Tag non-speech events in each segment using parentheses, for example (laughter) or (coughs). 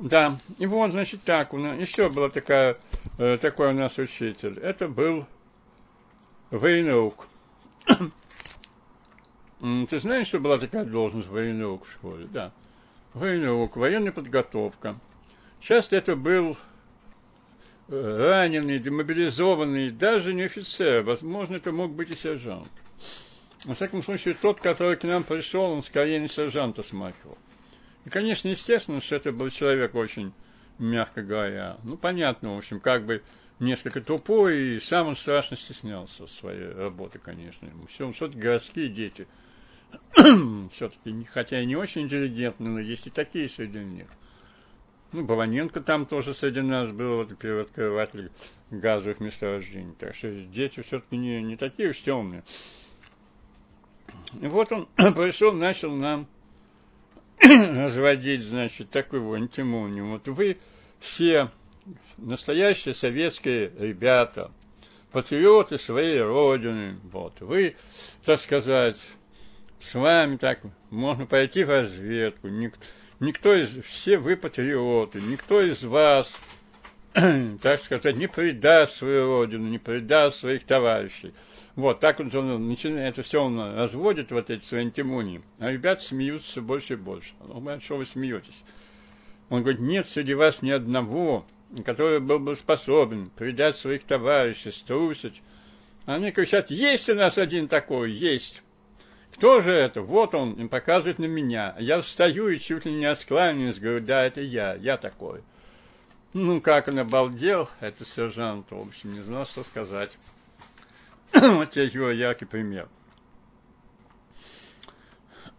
Да, и вот, значит, так, у нас, еще была такая, э, такой у нас учитель. Это был Вейнаук. (coughs) Ты знаешь, что была такая должность Вейнаук в школе? Да. Вейнаук, военная подготовка. Часто это был э, раненый, демобилизованный, даже не офицер, возможно, это мог быть и сержант. Во всяком случае, тот, который к нам пришел, он скорее не сержанта смахивал. И, конечно, естественно, что это был человек очень, мягко говоря, ну, понятно, в общем, как бы несколько тупой, и сам он страшно стеснялся своей работы, конечно. Все, он все-таки городские дети. (clears throat) все-таки, хотя и не очень интеллигентные, но есть и такие среди них. Ну, Баланенко там тоже среди нас был, вот первооткрыватель газовых месторождений. Так что дети все-таки не, не такие уж темные. И вот он (clears throat) пришел, начал нам (coughs) разводить, значит, вот антимонию. Вот вы все настоящие советские ребята, патриоты своей родины, вот, вы, так сказать, с вами так можно пойти в разведку, никто, никто из, все вы патриоты, никто из вас, (coughs) так сказать, не предаст свою родину, не предаст своих товарищей. Вот, так он, он начинает, это все он разводит, вот эти свои антимонии. А ребята смеются больше и больше. Он говорит, что вы смеетесь? Он говорит, нет среди вас ни одного, который был бы способен предать своих товарищей, струсить. Они кричат, есть у нас один такой, есть. Кто же это? Вот он, им показывает на меня. Я встаю и чуть ли не оскланяюсь, говорю, да, это я, я такой. Ну, как он обалдел, этот сержант, в общем, не знал, что сказать. (coughs) вот тебе его яркий пример.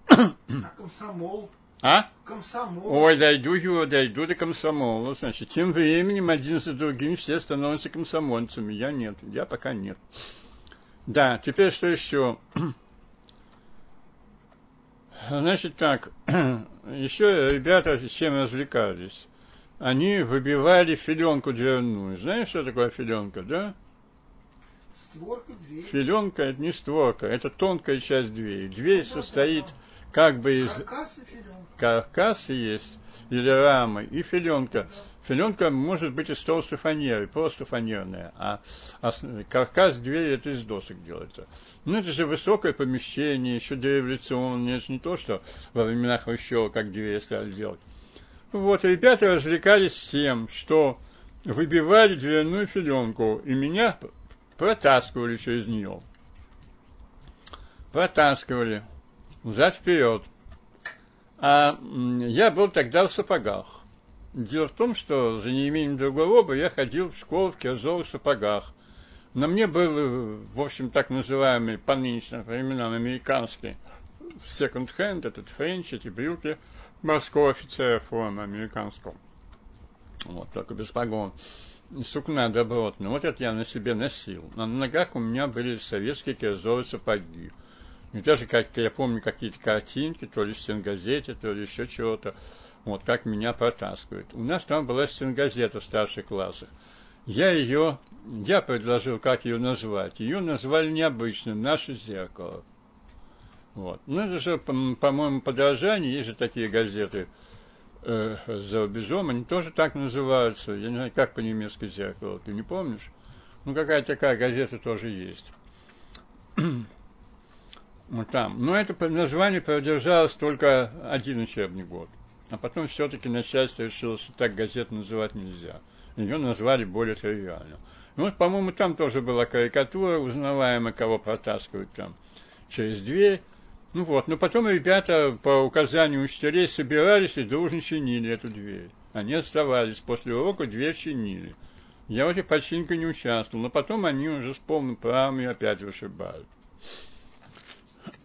А комсомол? А? Комсомол. Ой, дойду его, дойду до комсомола. Значит, тем временем один за другим все становятся комсомольцами. Я нет, я пока нет. Да, теперь что еще? (coughs) Значит так, (coughs) еще ребята чем развлекались. Они выбивали филенку дверную. Знаешь, что такое филенка, да? Створка двери. Филенка это не створка, это тонкая часть двери. Дверь состоит как бы из Каркас и филенка. каркаса есть, или рамы, и филенка. Филенка может быть из толстой фанеры, просто фанерная, а, а каркас двери это из досок делается. Ну, это же высокое помещение, еще дореволюционное, это не то, что во времена Хрущева, как двери стали делать. Вот, ребята развлекались тем, что выбивали дверную филенку, и меня протаскивали через нее. Протаскивали взад вперед. А я был тогда в сапогах. Дело в том, что за неимением другого я ходил в школу в кирзовых сапогах. На мне был, в общем, так называемый по нынешним временам американский секонд-хенд, этот френч, эти брюки морского офицера формы американского. Вот, только без погон сукна добротная. Вот это я на себе носил. На ногах у меня были советские кирзовые сапоги. И даже, как я помню, какие-то картинки, то ли в стенгазете, то ли еще чего-то, вот как меня протаскивают. У нас там была стенгазета в старших классах. Я ее, я предложил, как ее назвать. Ее назвали необычным, «Наше зеркало». Вот. Ну, это же, по-моему, подражание, есть же такие газеты – э, за они тоже так называются. Я не знаю, как по-немецки зеркало, ты не помнишь? Ну, какая такая газета тоже есть. (clears throat) вот там. Но это название продержалось только один учебный год. А потом все-таки начальство решило, что так газету называть нельзя. Ее назвали более тривиально. Ну, вот, по-моему, там тоже была карикатура, узнаваемая, кого протаскивают там через дверь. Ну вот, но потом ребята по указанию учителей собирались и дружно чинили эту дверь. Они оставались, после урока дверь чинили. Я в этой починке не участвовал, но потом они уже с полным правом и опять вышибают.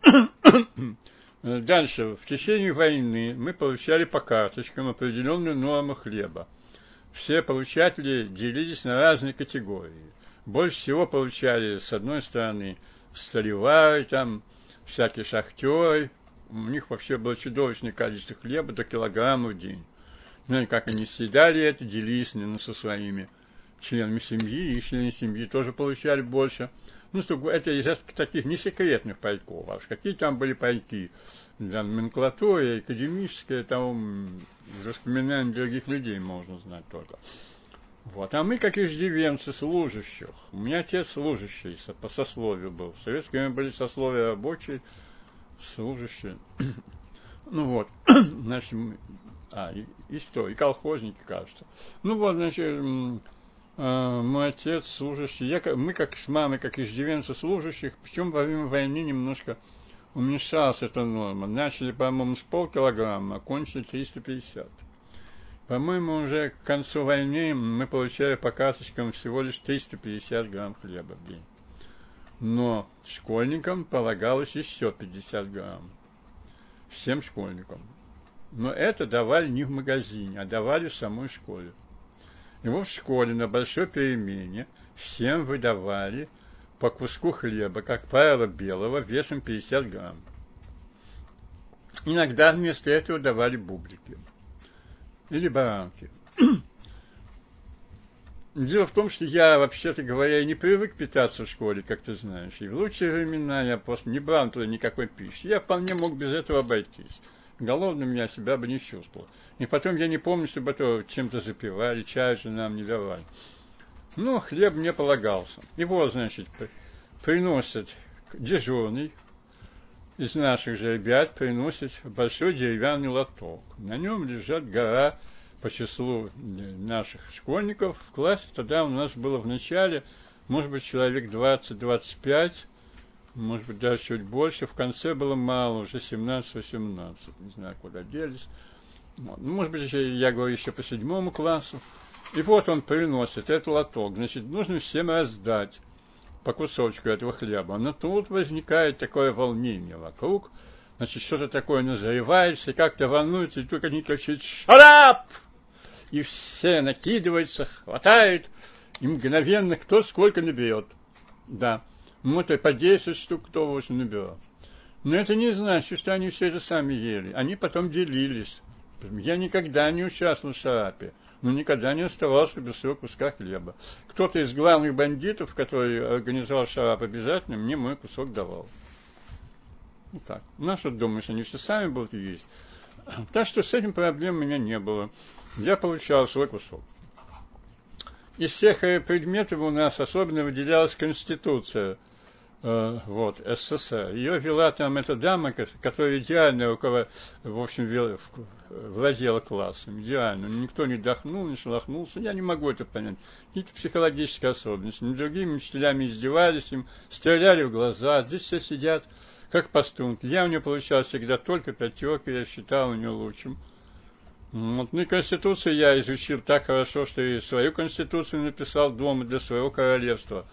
(coughs) Дальше. В течение войны мы получали по карточкам определенную норму хлеба. Все получатели делились на разные категории. Больше всего получали, с одной стороны, столевары, там, всякие шахтеры, у них вообще было чудовищное количество хлеба до килограмма в день. Ну и как они съедали это, делились ну, со своими членами семьи, и члены семьи тоже получали больше. Ну, что это из таких не секретных пайков, а уж какие там были пайки. для номенклатуры, академическая, там из воспоминаний других людей можно знать только. Вот. А мы, как иждивенцы служащих, у меня отец служащий по сословию был. В советское время были сословия рабочие, служащие. (clears throat) Ну вот, (clears throat) значит, а, и, и что, и колхозники, кажется. Ну вот, значит, э, мой отец служащий, я, мы как с мамой, как иждивенцы служащих, причем во время войны немножко уменьшалась эта норма. Начали, по-моему, с полкилограмма, а кончили 350. По-моему, уже к концу войны мы получали по карточкам всего лишь 350 грамм хлеба в день. Но школьникам полагалось еще 50 грамм. Всем школьникам. Но это давали не в магазине, а давали в самой школе. Вот в школе на большой перемене всем выдавали по куску хлеба, как правило, белого, весом 50 грамм. Иногда вместо этого давали бублики или баранки. (clears throat) Дело в том, что я, вообще-то говоря, не привык питаться в школе, как ты знаешь. И в лучшие времена я просто не брал туда никакой пищи. Я вполне мог без этого обойтись. Голодным я себя бы не чувствовал. И потом я не помню, чтобы это чем-то запивали, чай же нам не давали. Ну, хлеб мне полагался. Его, значит, приносят дежурный из наших же ребят, приносит большой деревянный лоток. На нем лежат гора по числу наших школьников в классе. Тогда у нас было в начале, может быть, человек 20-25, может быть, даже чуть больше. В конце было мало, уже 17-18. Не знаю, куда делись. Вот. Ну, может быть, я говорю еще по седьмому классу. И вот он приносит этот лоток. Значит, нужно всем раздать по кусочку этого хлеба. Но тут возникает такое волнение вокруг. Значит, что-то такое назревается, как-то волнуется, и только они кричат «Шарап!» И все накидываются, хватают, и мгновенно кто сколько наберет. Да. Ну, это по 10 штук кто 8 наберет. Но это не значит, что они все это сами ели. Они потом делились. Я никогда не участвовал в шарапе, но никогда не оставался без своего куска хлеба. Кто-то из главных бандитов, который организовал шарап, обязательно мне мой кусок давал. Вот так. Ну, что думаешь, они все сами будут есть? (clears throat) Так что с этим проблем у меня не было. Я получал свой кусок из всех э, предметов у нас особенно выделялась Конституция вот, СССР. Ее вела там эта дама, которая идеально руковод... в общем, владела классом. Идеально. Никто не дохнул, не шелохнулся. Я не могу это понять. Какие-то психологические особенности. Над другими учителями издевались им, стреляли в глаза. Здесь все сидят, как постунки. Я у нее получал всегда только пятерки, я считал у нее лучшим. Вот, ну и Конституцию я изучил так хорошо, что и свою Конституцию написал дома для своего королевства.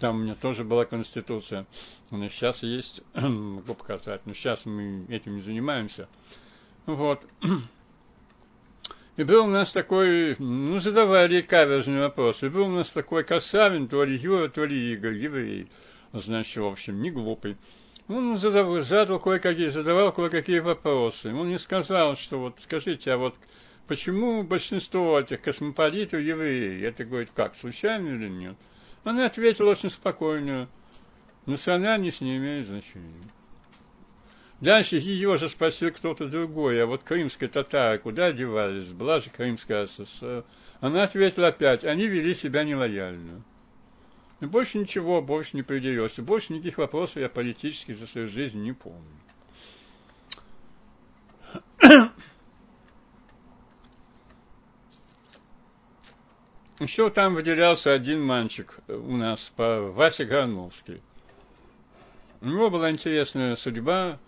Там у меня тоже была Конституция. Она сейчас есть, (clears throat) могу показать, но сейчас мы этим не занимаемся. Вот. И был у нас такой, ну, задавали каверзный вопрос. И был у нас такой Касавин, то ли Юра, то ли Игорь, еврей. Значит, в общем, не глупый. Он задавал, задал кое-какие, задавал кое-какие вопросы. Он не сказал, что вот скажите, а вот почему большинство этих космополитов евреи? Это говорит, как, случайно или нет? Она ответила очень спокойно. Национальность не имеет значения. Дальше ее же спросил кто-то другой, а вот крымская татары куда девались? Была же Крымская ССР. Она ответила опять, они вели себя нелояльно. И больше ничего, больше не придерется. Больше никаких вопросов я политических за свою жизнь не помню. Еще там выделялся один мальчик у нас, по Вася Горновский. У него была интересная судьба.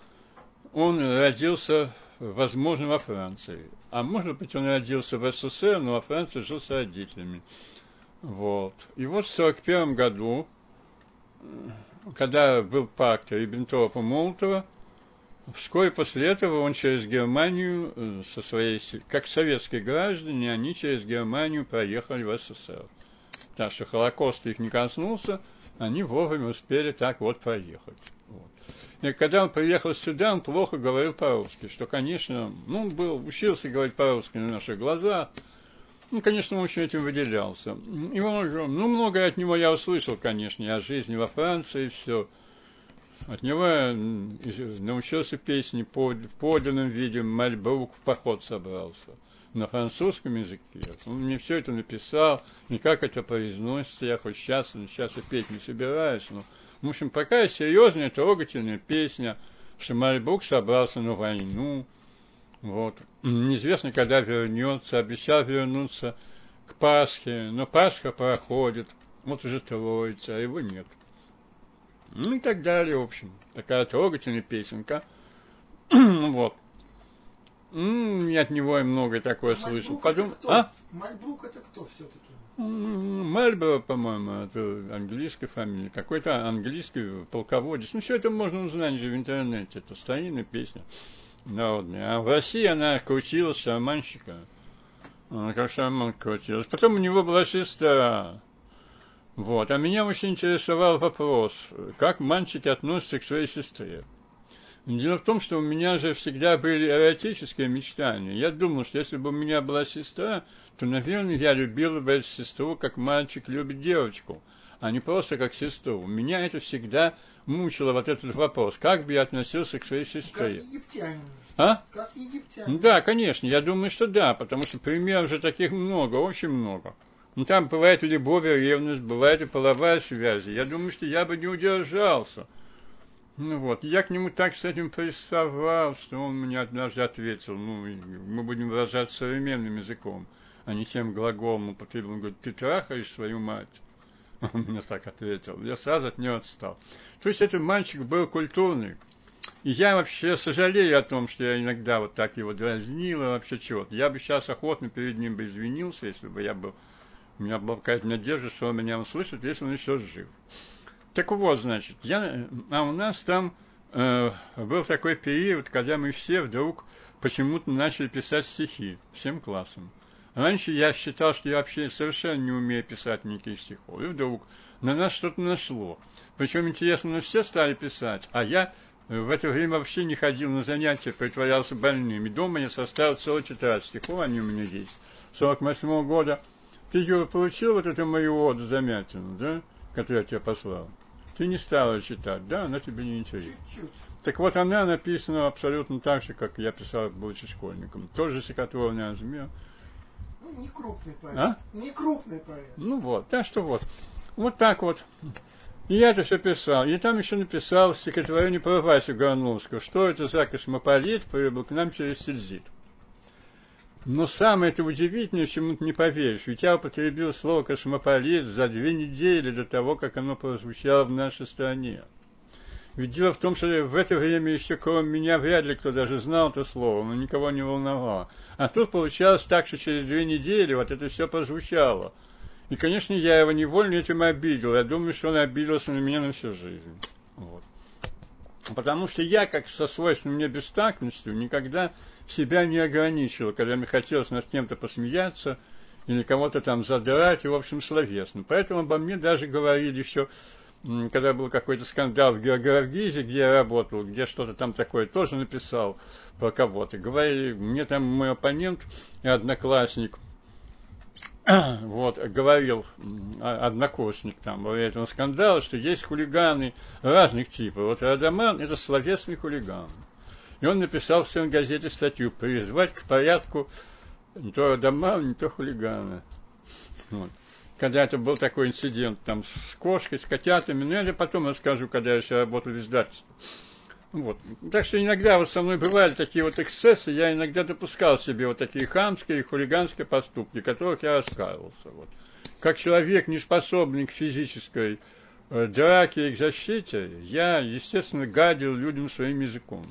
Он родился, возможно, во Франции. А может быть, он родился в СССР, но во Франции жил с родителями. Вот. И вот в 1941 году, когда был пакт Риббентропа-Молотова, вскоре после этого он через Германию, э, со своей, как советские граждане, они через Германию проехали в СССР. Так что Холокост их не коснулся, они вовремя успели так вот проехать. Вот. И когда он приехал сюда, он плохо говорил по-русски, что, конечно, ну, был, учился говорить по-русски на наших глазах, Ну, конечно, он очень этим выделялся. И он ну, многое от него я услышал, конечно, о жизни во Франции, и все. От него научился песни в подлинном виде, мальбрук в поход собрался на французском языке. Он мне все это написал, и как это произносится, я хоть сейчас, сейчас и петь не собираюсь, но, в общем, такая серьезная, трогательная песня, что Мальбрук собрался на войну, вот. Неизвестно, когда вернется, обещал вернуться к Пасхе, но Пасха проходит, вот уже Троица, а его нет. Ну и так далее, в общем. Такая трогательная песенка. (clears throat) вот. И от него я многое такое Мальбрук слышал. Подум... А? Мальбрук это кто все-таки? Мальборо, по-моему, это английская фамилия. Какой-то английский полководец. Ну, все это можно узнать же в интернете. Это старинная песня народная. А в России она крутилась шаманщика. Она как шаман крутилась. Потом у него была сестра. Вот. А меня очень интересовал вопрос, как мальчики относятся к своей сестре. Дело в том, что у меня же всегда были эротические мечтания. Я думал, что если бы у меня была сестра, то, наверное, я любил бы эту сестру, как мальчик любит девочку, а не просто как сестру. Меня это всегда мучило, вот этот вопрос, как бы я относился к своей сестре. Как египтяне. А? Как египтяне. Да, конечно, я думаю, что да, потому что примеров же таких много, очень много. Ну, там бывает любовь, и ревность, бывает и половая связь. Я думаю, что я бы не удержался. Ну вот, я к нему так с этим приставал, что он мне однажды ответил, ну, мы будем выражаться современным языком, а не тем глаголом употребил. Он говорит, ты трахаешь свою мать? (laughs) Он мне так ответил. Я сразу от него отстал. То есть этот мальчик был культурный. И я вообще сожалею о том, что я иногда вот так его дразнил и вообще чего-то. Я бы сейчас охотно перед ним бы извинился, если бы я был... Меня была какая-то надежда, что он меня услышит, если он еще жив. Так вот, значит, я, а у нас там э, был такой период, когда мы все вдруг почему-то начали писать стихи всем классом. Раньше я считал, что я вообще совершенно не умею писать никаких стихов. И вдруг на нас что-то нашло. Причем интересно, ну все стали писать, а я в это время вообще не ходил на занятия, притворялся больным. И дома я составил целый тетрадь стихов, они у меня есть. 48 -го года. Ты, Юра, получил вот эту мою оду замятину, да, которую я тебе послал? Ты не стала читать, да, она тебе не интересна. Чуть-чуть. Так вот, она написана абсолютно так же, как я писал, будучи школьником. Тоже стихотворный размер. Ну, не крупный поэт. А? Не крупный поэт. Ну вот, так что вот. Вот так вот. И я это все писал. И там еще написал стихотворение про Васю Горновского. Что это за космополит прибыл к нам через Сильзит. Но самое это удивительное, чему ты не поверишь, ведь я употребил слово «космополит» за две недели до того, как оно прозвучало в нашей стране. Ведь дело в том, что в это время еще кроме меня вряд ли кто даже знал это слово, но никого не волновало. А тут получалось так, что через две недели вот это все прозвучало. И, конечно, я его невольно этим обидел. Я думаю, что он обиделся на меня на всю жизнь. Вот. Потому что я, как со свойственной мне бестактностью, никогда себя не ограничивал, когда мне хотелось над кем-то посмеяться или кого-то там задрать, и, в общем, словесно. Поэтому обо мне даже говорили еще, когда был какой-то скандал в Географизе, где я работал, где что-то там такое тоже написал про кого-то. Говорили, мне там мой оппонент и одноклассник (clears throat) – вот, говорил однокурсник там во время этого скандала, что есть хулиганы разных типов. Вот Радаман – это словесный хулиган. И он написал в своей газете статью «Призвать к порядку не то Радамана, не то хулигана». Вот. Когда это был такой инцидент там с кошкой, с котятами, но я потом расскажу, когда я еще работал в издательстве. Вот. Так что иногда вот со мной бывали такие вот эксцессы, я иногда допускал себе вот такие хамские и хулиганские поступки, которых я раскаивался. Вот. Как человек, не способный к физической э, драке и к защите, я, естественно, гадил людям своим языком.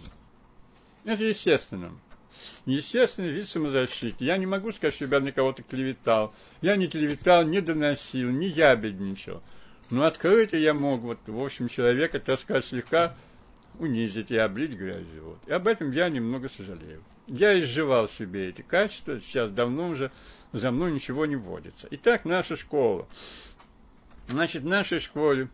Это естественно. Естественный вид самозащиты. Я не могу сказать, что я на кого-то клеветал. Я не клеветал, не доносил, не ябедничал. Но открыто я мог, вот, в общем, человека, так сказать, слегка унизить и облить грязью. Вот. И об этом я немного сожалею. Я изживал себе эти качества, сейчас давно уже за мной ничего не вводится. Итак, наша школа. Значит, в нашей школе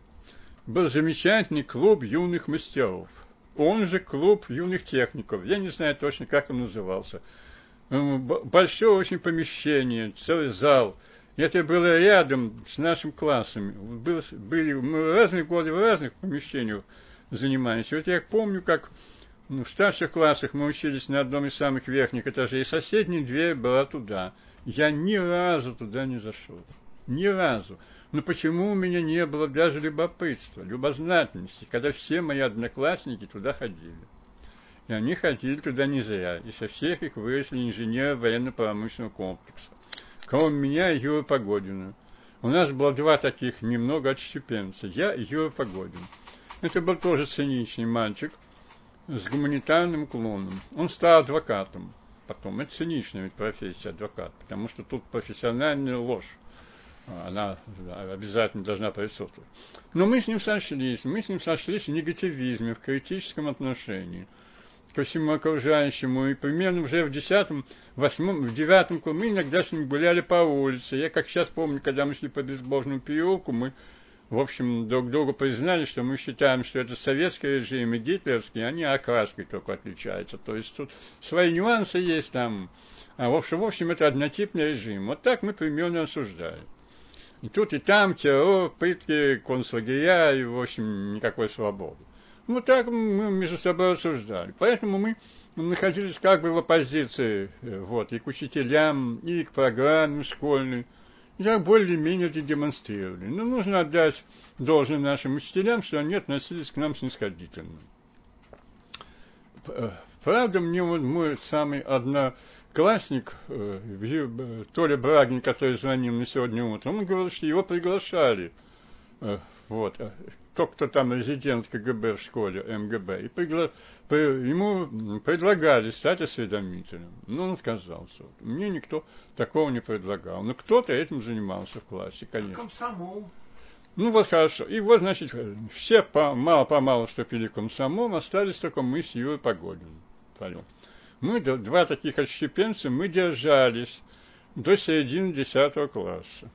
был замечательный клуб юных мастеров. Он же клуб юных техников. Я не знаю точно, как он назывался. э, большое очень помещение, целый зал. Это было рядом с нашим классом. Был, были, мы в разные годы в разных помещениях занимались. Вот я помню, как ну, в старших классах мы учились на одном из самых верхних этажей, и соседняя дверь была туда. Я ни разу туда не зашел. Ни разу. Но почему у меня не было даже любопытства, любознательности, когда все мои одноклассники туда ходили? И они ходили туда не зря, и со всех их выросли инженеры военно-промышленного комплекса. Кроме меня и Юры Погодина. У нас было два таких немного отщепенца, я и Юра Погодин. Это был тоже циничный мальчик с гуманитарным уклоном. Он стал адвокатом потом. Это циничная ведь профессия адвокат, потому что тут профессиональная ложь. Она обязательно должна присутствовать. Но мы с ним сошлись, мы с ним сошлись в негативизме, в критическом отношении ко всему окружающему. И примерно уже в десятом, восьмом, в девятом мы иногда с ним гуляли по улице. Я как сейчас помню, когда мы шли по безбожному переулку, мы в общем, друг другу признали, что мы считаем, что это советский режим и гитлерский, они окраской только отличаются. То есть тут свои нюансы есть там. А в общем, в общем, это однотипный режим. Вот так мы примерно осуждаем. И тут и там террор, пытки, концлагеря, и, в общем, никакой свободы. Вот так мы между собой осуждали. Поэтому мы находились как бы в оппозиции э, вот, и к учителям, и к программе школьной я более-менее это демонстрировали. Но нужно отдать должное нашим учителям, что они относились к нам снисходительно. Э, правда, мне вот мой самый одноклассник, э, Толя Брагин, который звонил мне сегодня утром, он говорил, что его приглашали э, вот, тот, кто там резидент КГБ в школе, МГБ, и пригла... ему предлагали стать осведомителем. Но он отказался. Мне никто такого не предлагал. Но кто-то этим занимался в классе, конечно. Комсомол. Ну вот хорошо. И вот, значит, все по, мало-помалу вступили в комсомол, остались только мы с Юрой Погодиным. Мы, два таких отщепенца, мы держались до середины десятого класса.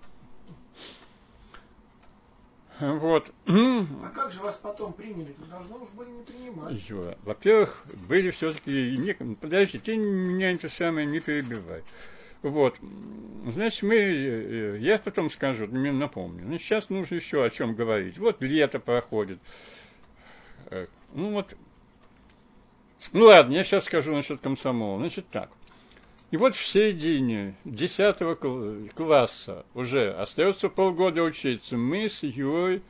Вот. А как же вас потом приняли? Вы должны уж были не принимать. Юра, во-первых, были все-таки... Не... Подожди, ты меня это самое не перебивай. Вот. Значит, мы... Э, я потом скажу, мне напомню. Но сейчас нужно еще о чем говорить. Вот лето проходит. Э, ну вот... Ну ладно, я сейчас скажу насчет комсомола. Значит так. И вот в середине 10 класса уже остается полгода учиться. Мы с Юрой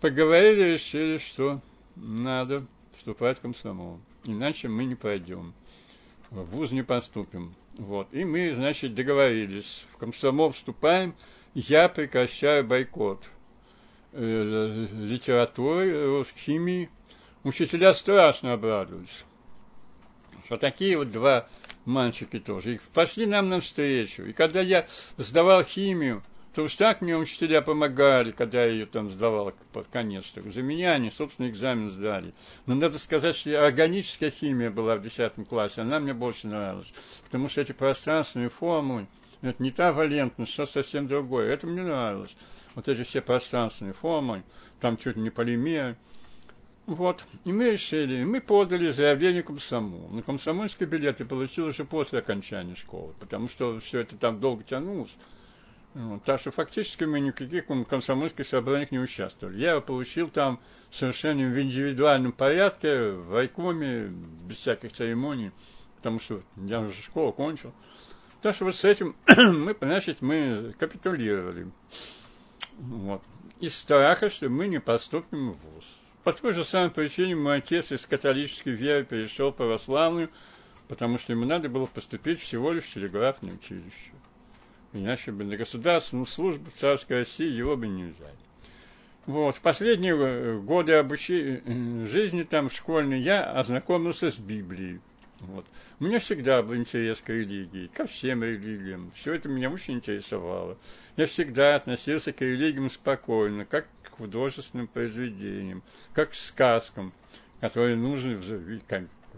поговорили, решили, что надо вступать в комсомол. Иначе мы не пойдем. В ВУЗ не поступим. Вот. И мы, значит, договорились. В комсомол вступаем. Я прекращаю бойкот э, литературы, химии. Учителя страшно обрадовались. Что такие вот два мальчики тоже. И пошли нам навстречу. И когда я сдавал химию, то уж так мне учителя помогали, когда я ее там сдавал под конец. -то. За меня они, собственно, экзамен сдали. Но надо сказать, что органическая химия была в 10 классе, она мне больше нравилась. Потому что эти пространственные формулы, это не та валентность, что совсем другое. Это мне нравилось. Вот эти все пространственные формулы, там чуть не полимеры. Вот. И мы решили, мы подали заявление комсомолу. На комсомольский билет я получил уже после окончания школы, потому что все это там долго тянулось. Вот. Так что фактически мы никаких комсомольских собраниях не участвовали. Я получил там совершенно в индивидуальном порядке, в райкоме, без всяких церемоний, потому что я уже школу кончил. Так что вот с этим (clears throat) мы, значит, мы капитулировали. Вот. Из страха, что мы не поступим в ВУЗ. По той же самой причине мой отец из католической веры перешел в православную, потому что ему надо было поступить всего лишь в телеграфное училище. Иначе бы на государственную службу в царской России его бы не взяли. Вот, в последние годы обучения, жизни там школьной я ознакомился с Библией. Вот. Меня всегда был интерес к религии, ко всем религиям. Все это меня очень интересовало. Я всегда относился к религиям спокойно, как художественным произведениям, как сказкам, которые нужны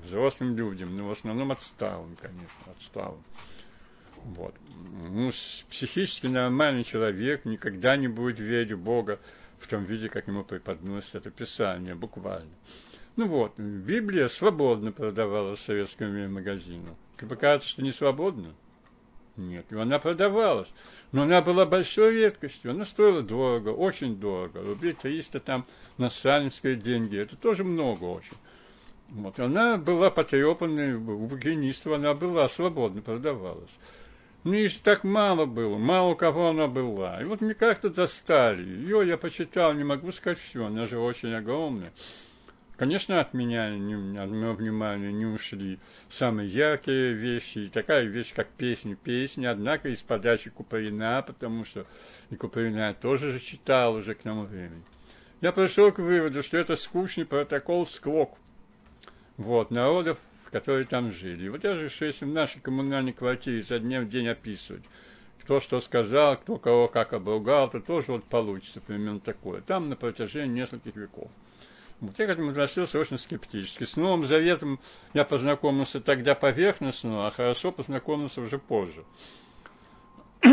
взрослым людям, но в основном отсталым, конечно, отсталым. Вот. Ну, психически нормальный человек никогда не будет верить в Бога в том виде, как ему преподносит это Писание, буквально. Ну вот, Библия свободно продавалась в советском магазине. покажется, что не свободна. Нет, и она продавалась. Но она была большой редкостью, она стоила дорого, очень дорого. Рублей 300 там на сталинские деньги, это тоже много очень. Вот, она была потрепанной, у букинистов она была свободно продавалась. Ну, и так мало было, мало у кого она была. И вот мне как-то достали. Ее я почитал, не могу сказать все, она же очень огромная. Конечно, от меня, не, от моего внимания не ушли самые яркие вещи, такая вещь, как песни, песни, однако из подачи Куприна, потому что и Куприна я тоже же читал уже к тому времени. Я пришел к выводу, что это скучный протокол склок вот, народов, которые там жили. Вот я что если в нашей коммунальной квартире за дня в день описывать, кто что сказал, кто кого как обругал, то тоже вот получится примерно такое. Там на протяжении нескольких веков. Вот я к этому относился очень скептически. С Новым Заветом я познакомился тогда поверхностно, а хорошо познакомился уже позже. (coughs)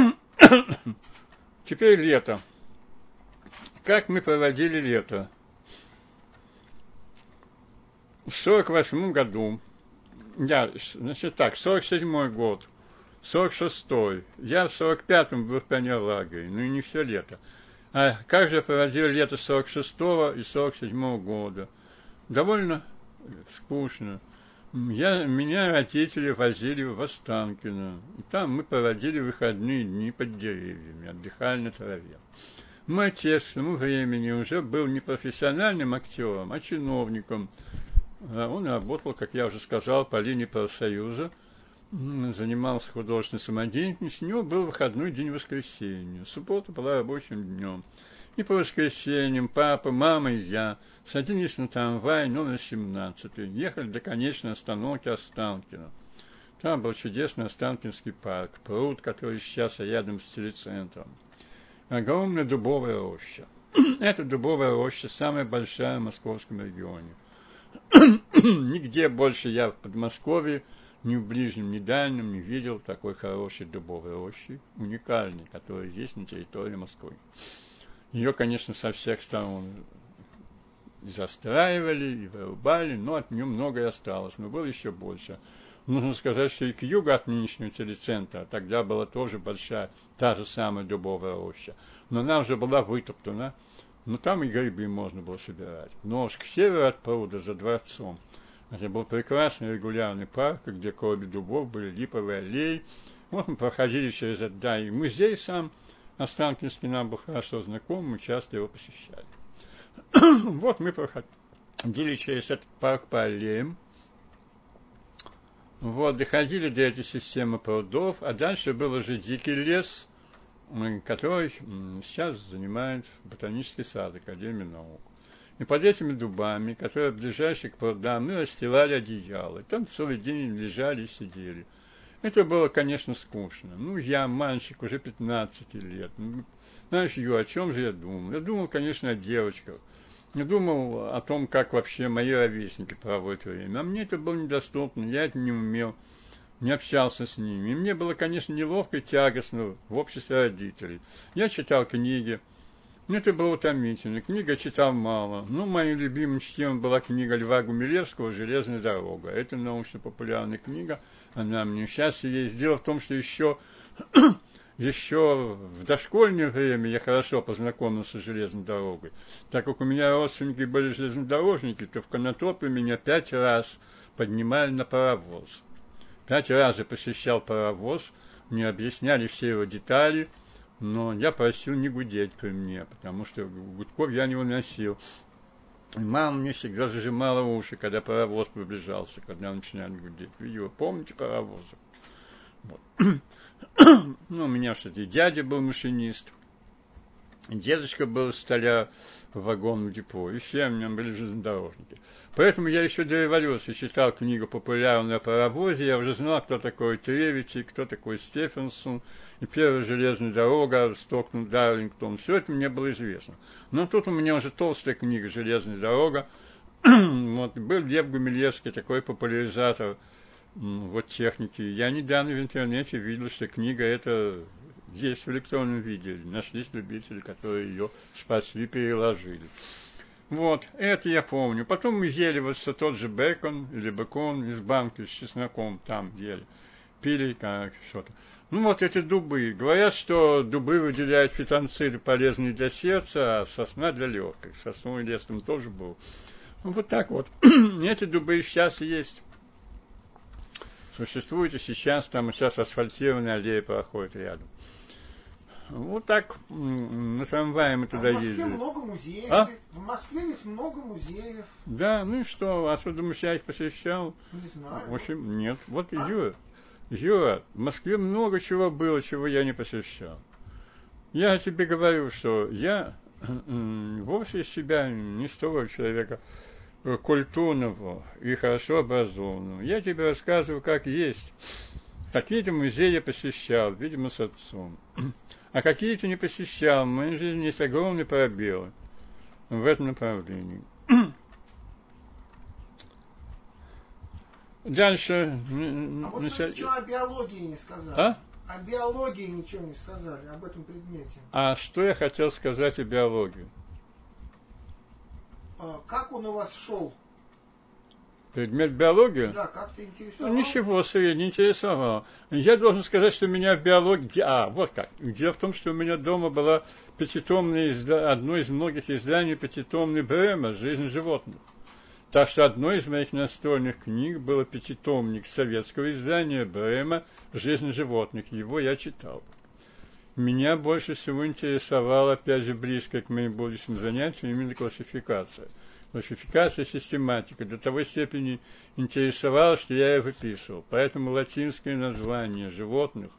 Теперь лето. Как мы проводили лето? В 48 году, я, значит так, 47 год, 46-й, я в 45-м был в пионерлагере, ну и не все лето. А как же проводил лето 46-го и 47-го года? Довольно скучно. Я, меня родители возили в Останкино. И там мы проводили выходные дни под деревьями, отдыхали на траве. Мой отец к тому времени уже был не профессиональным актером, а чиновником. Он работал, как я уже сказал, по линии профсоюза занимался художественной самодеятельностью, у него был выходной день воскресенья. Суббота была рабочим днем. И по воскресеньям папа, мама и я садились на трамвай номер 17, ехали до конечной остановки Останкино. Там был чудесный Останкинский парк, пруд, который сейчас рядом с телецентром. Огромная дубовая роща. (clears throat) Эта дубовая роща самая большая в московском регионе. (clears throat) Нигде больше я в Подмосковье ни в ближнем, ни дальнем не видел такой хорошей дубовой рощи, уникальной, которая есть на территории Москвы. Ее, конечно, со всех сторон застраивали и вырубали, но от нее многое осталось, но было еще больше. Нужно сказать, что и к югу от нынешнего телецентра тогда была тоже большая, та же самая дубовая роща, но она уже была вытоптана, но там и грибы можно было собирать. Но уж к северу от пруда, за дворцом, это был прекрасный регулярный парк, где кроме дубов были липовые аллеи. Вот мы проходили через этот, да, и музей сам Останкинский нам был хорошо знаком, мы часто его посещали. (clears throat) вот мы проходили через этот парк по аллеям. Вот, доходили до этой системы прудов, а дальше был уже дикий лес, который сейчас занимает ботанический сад Академии наук. И под этими дубами, которые ближайшие к прудам, мы расстилали одеяло. Там целый день лежали и сидели. Это было, конечно, скучно. Ну, я мальчик, уже 15 лет. Ну, знаешь, Ю, о чем же я думал? Я думал, конечно, о девочках. Я думал о том, как вообще мои ровесники проводят время. А мне это было недоступно, я это не умел, не общался с ними. И мне было, конечно, неловко и тягостно в обществе родителей. Я читал книги, это было утомительно. Книга читал мало. Ну, моей любимой чтением была книга Льва Гумилевского «Железная дорога». Это научно-популярная книга. Она мне сейчас есть. Дело в том, что еще, (clears throat) еще в дошкольное время я хорошо познакомился с железной дорогой. Так как у меня родственники были железнодорожники, то в Конотопе меня пять раз поднимали на паровоз. Пять раз я посещал паровоз, мне объясняли все его детали – но я просил не гудеть при мне, потому что гудков я не выносил. И мама мне всегда зажимала уши, когда паровоз приближался, когда начинали гудеть. Видео, помните паровозы? Вот. (clears throat) ну, у меня, кстати, дядя был машинист, дедушка был столяр, в вагонном депо, и все у меня были железнодорожники. Поэтому я еще до революции читал книгу популярную о паровозе, я уже знал, кто такой Тревичи, кто такой Стефенсон, и первая железная дорога, Стокнут, Дарлингтон, все это мне было известно. Но тут у меня уже толстая книга «Железная дорога», (clears throat) вот, был Лев Гумилевский, такой популяризатор вот техники. Я недавно в интернете видел, что книга эта есть в электронном виде. Нашлись любители, которые ее спасли, переложили. Вот, это я помню. Потом мы ели вот тот же бекон или бекон из банки с чесноком, там ели. пили как что-то. Ну вот эти дубы. Говорят, что дубы выделяют фитонциды, полезные для сердца, а сосна для легких. Сосновый лес там тоже был. Ну, вот так вот. (clears throat) эти дубы сейчас есть. Существует и сейчас, там сейчас асфальтированная аллея проходит рядом. Вот так на трамвае мы туда а в Москве ездили. много музеев. А? В Москве ведь много музеев. Да, ну и что, а я их посещал? Не знаю. В общем, нет. Вот А? Юра, Юра, в Москве много чего было, чего я не посещал. Я тебе говорю, что я вовсе из себя не стою человека э, культурного и хорошо образованного. Я тебе рассказываю, как есть. Какие-то музеи я посещал, видимо, с отцом. А какие-то не посещал. В моей жизни есть огромные пробелы в этом направлении. (clears throat) Дальше. А вот нача- вы ничего о биологии не сказали. А? О биологии ничего не сказали, об этом предмете. А что я хотел сказать о биологии? А, Как он у вас шел? Предмет биологии? Да, как ты Ну, интересовал? ничего себе, не интересовало. Я должен сказать, что меня в биологии... А, вот как. Дело в том, что у меня дома была пятитомная изда... одно из многих изданий пятитомный Брема «Жизнь животных». Так что одной из моих настольных книг было пятитомник советского издания Брема «Жизнь животных». Его я читал. Меня больше всего интересовала, опять же, близко к моим будущим занятиям, именно классификация. Классификация, систематика до того степени интересовала, что я ее выписывал. Поэтому латинское название животных,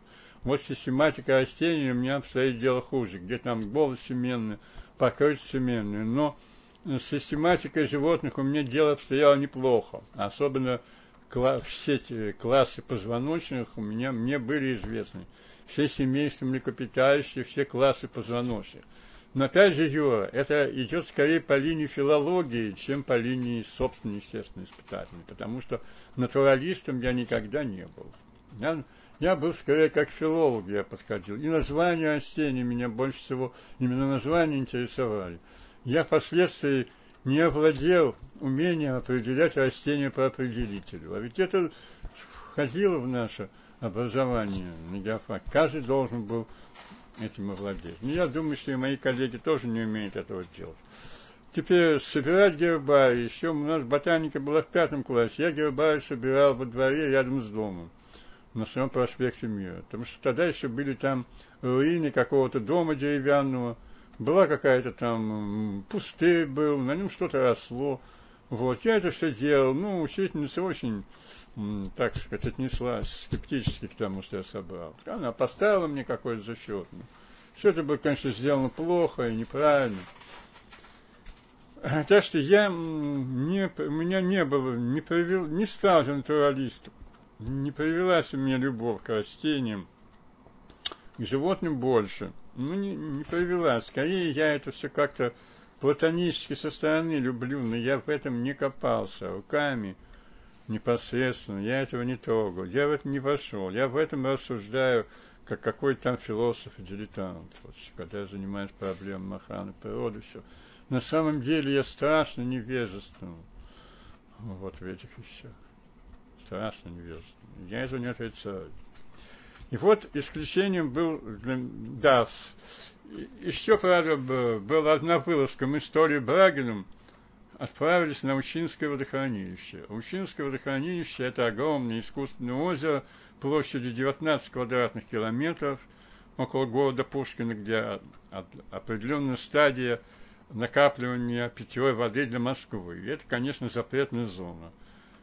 вот систематика растений у меня обстоит дело хуже, где там голосеменные, покрытцеменные, но с систематикой животных у меня дело обстояло неплохо, особенно все эти классы позвоночных у меня мне были известны. Все семейства млекопитающих, все классы позвоночных. Но опять же, Юра, это идет скорее по линии филологии, чем по линии собственной естественной испытательной, потому что натуралистом я никогда не был. Я, я был скорее как филолог, я подходил. И названия растений меня больше всего, именно названия интересовали. Я впоследствии не овладел умением определять растения по определителю. А ведь это входило в наше образование на геофак. Каждый должен был этим овладеть. Но я думаю, что и мои коллеги тоже не умеют этого делать. Теперь собирать гербарий. Еще у нас ботаника была в пятом классе. Я гербарий собирал во дворе рядом с домом на своем проспекте Мира. Потому что тогда еще были там руины какого-то дома деревянного, была какая-то там пустырь был, на нем что-то росло. Вот, я это все делал. Ну, учительница очень, так сказать, отнеслась скептически к тому, что я собрал. Она поставила мне какой-то зачет. Ну, все это было, конечно, сделано плохо и неправильно. Так что я не, у меня не было, не привел, не стал же натуралистом. Не привелась у меня любовь к растениям, к животным больше. Ну, не, не привелась. Скорее, я это все как-то платонически со стороны люблю, но я в этом не копался руками непосредственно. Я этого не трогал. Я в это не вошел. Я в этом рассуждаю, как какой там философ и дилетант. Вот, когда я занимаюсь проблемой охраны природы, все. На самом деле я страшно невежественен вот в этих вещах. Страшно невежественен. Я этого не отрицаю. И вот исключением был, для- да, с- и- еще, правда, была одна вылазка. Мы с Толей Брагиным отправились на Учинское водохранилище. Учинское водохранилище – это огромное искусственное озеро площадью 19 квадратных километров около города Пушкина, где определенная стадия накапливания питьевой воды для Москвы. И это, конечно, запретная зона.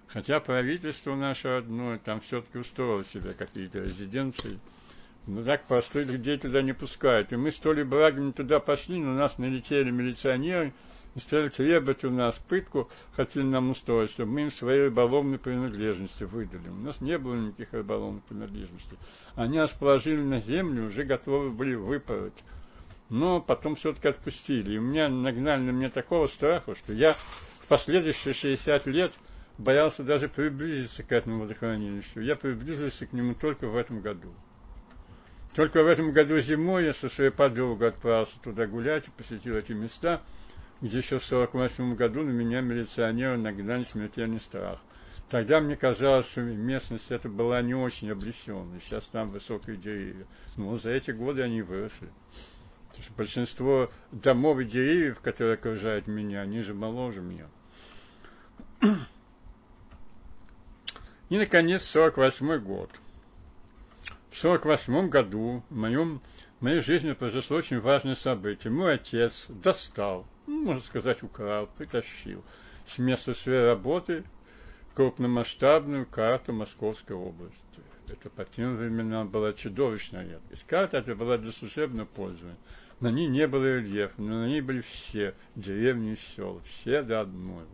Хотя правительство наше одно там все-таки устроило себе какие-то резиденции. Но так простых людей туда не пускают. И мы с Толей Брагиным туда пошли, но нас налетели милиционеры и стали требовать у нас пытку, хотели нам устроить, чтобы мы им свои рыболовные принадлежности выдали. У нас не было никаких рыболовных принадлежностей. Они нас положили на землю, уже готовы были выпороть. Но потом все-таки отпустили. И у меня нагнали на меня такого страха, что я в последующие 60 лет боялся даже приблизиться к этому водохранилищу. Я приблизился к нему только в этом году. Только в этом году зимой я со своей подругой отправился туда гулять и посетил эти места, где еще в 48 году на меня милиционеры нагнали смертельный страх. Тогда мне казалось, что местность это была не очень облесенная. Сейчас там высокие деревья. Но за эти годы они выросли. Потому что большинство домов и деревьев, которые окружают меня, они же моложе меня. И, наконец, 48 год. В 48 году в, моем, в моей жизни произошло очень важное событие. Мой отец достал, ну, можно сказать, украл, притащил с места своей работы крупномасштабную карту Московской области. Это по тем временам была чудовищная редкость. Карта эта была для служебного пользования. На ней не было рельефа, но на ней были все деревни и села, все до одной.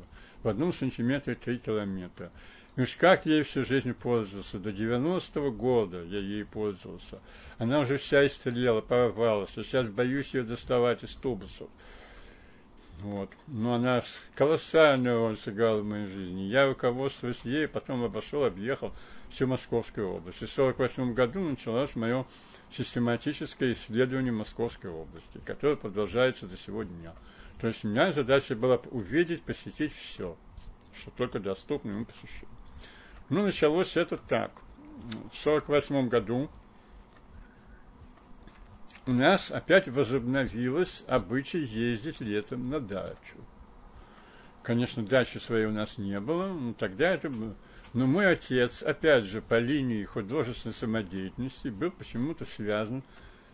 В одном сантиметре три километра. И уж как я ей всю жизнь пользовался, до 90-го года я ей пользовался. Она уже вся истрелела, порвалась, а сейчас боюсь ее доставать из тубусов. Вот. Но она колоссальную роль сыграла в моей жизни. Я руководствуюсь ей, потом обошел, объехал всю Московскую область. И в 1948 году началось мое систематическое исследование Московской области, которое продолжается до сегодня. То есть у меня задача была увидеть, посетить все, что только доступно, и мы посещаем. Ну, началось это так. В 1948 году у нас опять возобновилось обычай ездить летом на дачу. Конечно, дачи своей у нас не было, но тогда это было. Но мой отец, опять же, по линии художественной самодеятельности, был почему-то связан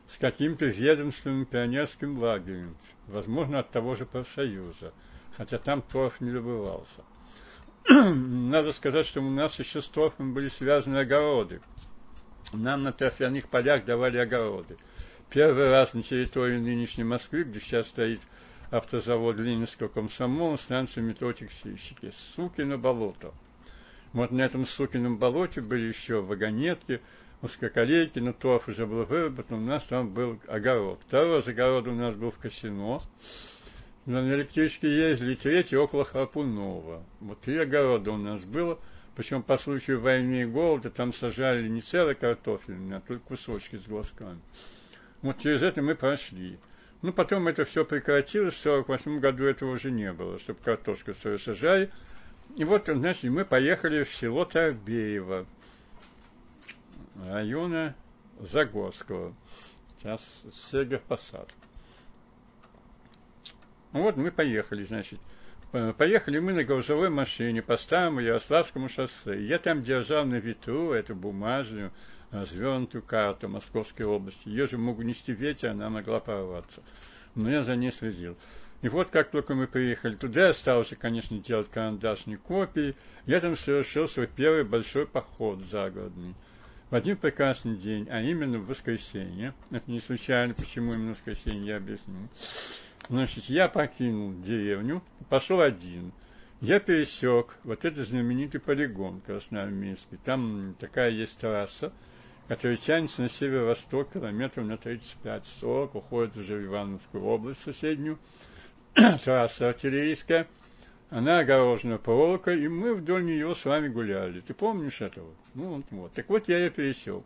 с каким-то ведомственным пионерским лагерем, возможно, от того же профсоюза, хотя там торф не добывался. (clears throat) Надо сказать, что у нас еще с торфом были связаны огороды. Нам на торфяных полях давали огороды. Первый раз на территории нынешней Москвы, где сейчас стоит автозавод Ленинского комсомола, станция метро Текстильщики, Сукино болото. Вот на этом Сукином болоте были еще вагонетки, узкоколейки, но торф уже был выработан, у нас там был огород. Второй огород у нас был в Косино, на электричке ездили, третий около Храпунова. Вот три огорода у нас было, причем по случаю войны и голода там сажали не целый картофель, а только кусочки с глазками. Вот через это мы прошли. Ну, потом это все прекратилось, в 1948 году этого уже не было, чтобы картошку свою сажали. И вот, значит, мы поехали в село Тарбеево, района Загорского, сейчас Сергиев Посад. Ну вот мы поехали, значит. Поехали мы на грузовой машине по старому Ярославскому шоссе. Я там держал на ветру эту бумажную развернутую карту Московской области. Ее же мог нести ветер, она могла порваться. Но я за ней следил. И вот как только мы приехали туда, я стал уже, конечно, делать карандашные копии. Я там совершил свой первый большой поход загородный. В один прекрасный день, а именно в воскресенье, это не случайно, почему именно в воскресенье, я объясню. Значит, я покинул деревню, пошел один. Я пересек вот этот знаменитый полигон красноармейский. Там такая есть трасса, которая тянется на северо-восток километров на 35-40, уходит уже в Ивановскую область соседнюю. (clears throat) Трасса артиллерийская. Она огорожена проволокой, и мы вдоль нее с вами гуляли. Ты помнишь этого? Ну, вот. Так вот, я ее пересек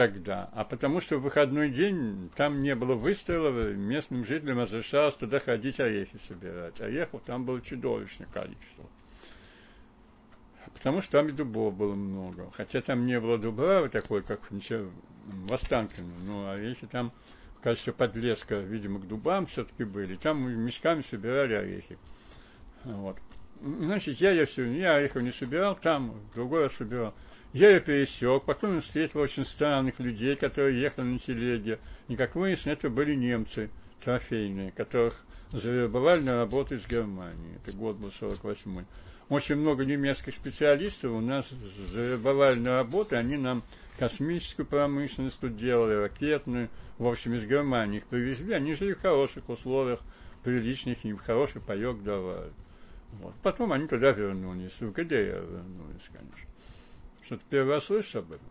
тогда, а потому что в выходной день там не было выстрелов, местным жителям разрешалось туда ходить орехи собирать. Орехов там было чудовищное количество. Потому что там и дубов было много. Хотя там не было дубравы такой, как в Останкино, но орехи там в качестве подлеска, видимо, к дубам все-таки были. Там мешками собирали орехи. Вот. Значит, я, я все, я орехов не собирал, там другой раз собирал. Я ее пересек, потом я встретил очень странных людей, которые ехали на телеге. И, как выяснилось, это были немцы трофейные, которых завербовали на работу из Германии. Это год был 48-й. Очень много немецких специалистов у нас завербовали на работу, они нам космическую промышленность тут делали, ракетную. В общем, из Германии их привезли, они жили в хороших условиях, приличных, им хороший паек давали. Вот. Потом они туда вернулись, в ГДР вернулись, конечно. Что ты первый раз слышишь об этом?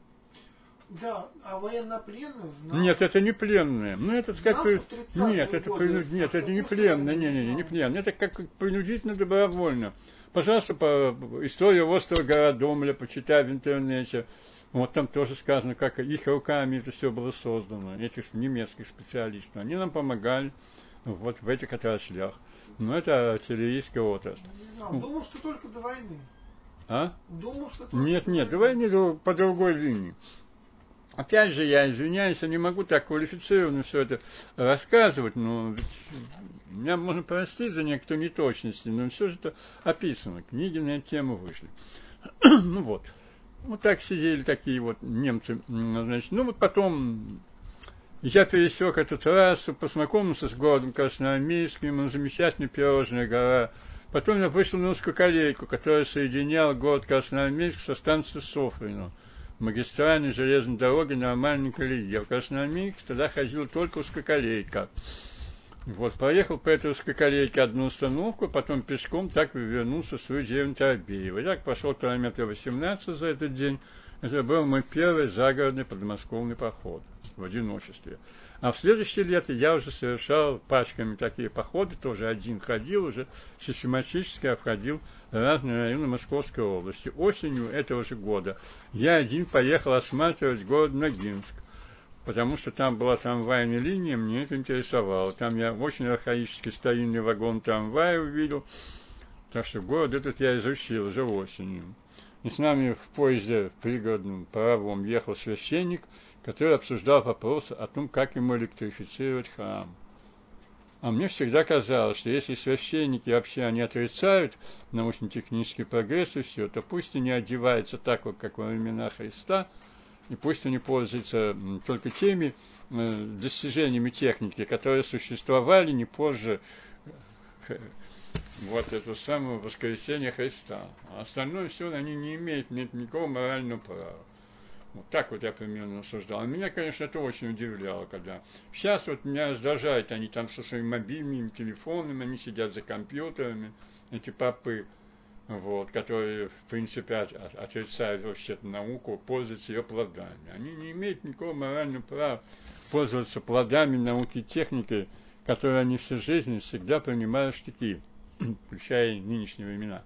Да, а военнопленных знал. Нет, это не пленные. Ну, это как бы... Нет, это принуд... нет, это не пленные. Не, не, не, не пленные. Это как принудительно добровольно. Пожалуйста, по историю острова Городомля почитай в интернете. Вот там тоже сказано, как их руками это все было создано, этих немецких специалистов. Они нам помогали вот в этих отраслях. Но это артиллерийская отрасль. Не знал, думал, что только до войны. А? Думал, что... Нет, нет, давай не по другой линии. Опять же, я извиняюсь, я не могу так квалифицированно все это рассказывать, но меня можно простить за некоторые неточности, но все же это описано, книги на эту тему вышли. (clears throat) ну вот. Вот так сидели такие вот немцы, значит, ну вот потом я пересек эту трассу, познакомился с городом Красноармейским, он замечательный пирожная гора. Потом я узкую колейку, которая соединяла город Красноармейск со станцией Софрино магистральной железной дороги нормальной колеи. Я в Красноармейск тогда ходил только узкоколейка. Вот, проехал по этой узкоколейке одну установку, потом пешком так вернулся в свою деревню Торбеево. Я так пошел километра 18 за этот день. Это был мой первый загородный подмосковный поход в одиночестве. А в следующее лето я уже совершал пачками такие походы, тоже один ходил, уже систематически обходил разные районы Московской области. Осенью этого же года я один поехал осматривать город Ногинск, потому что там была трамвайная линия, мне это интересовало. Там я очень архаический старинный вагон трамвая увидел, так что город этот я изучил уже осенью. И с нами в поезде в пригородном паровом ехал священник – который обсуждал вопрос о том, как ему электрифицировать храм. А мне всегда казалось, что если священники вообще они отрицают научно-технический прогресс и все, то пусть они одеваются так, вот, как во времена Христа, и пусть они пользуются только теми э, достижениями техники, которые существовали не позже э, вот это самое воскресение Христа. А остальное все они не имеют никакого морального права. Вот так вот я примерно рассуждал. Меня, конечно, это очень удивляло, когда... Сейчас вот меня раздражает, они там со своими мобильными телефонами, они сидят за компьютерами, эти папы, вот, которые, в принципе, отрицают вообще науку, пользуются ее плодами. Они не имеют никакого морального права пользоваться плодами науки и техники, которые они всю жизнь всегда принимают штыки, (clears throat) включая нынешние времена.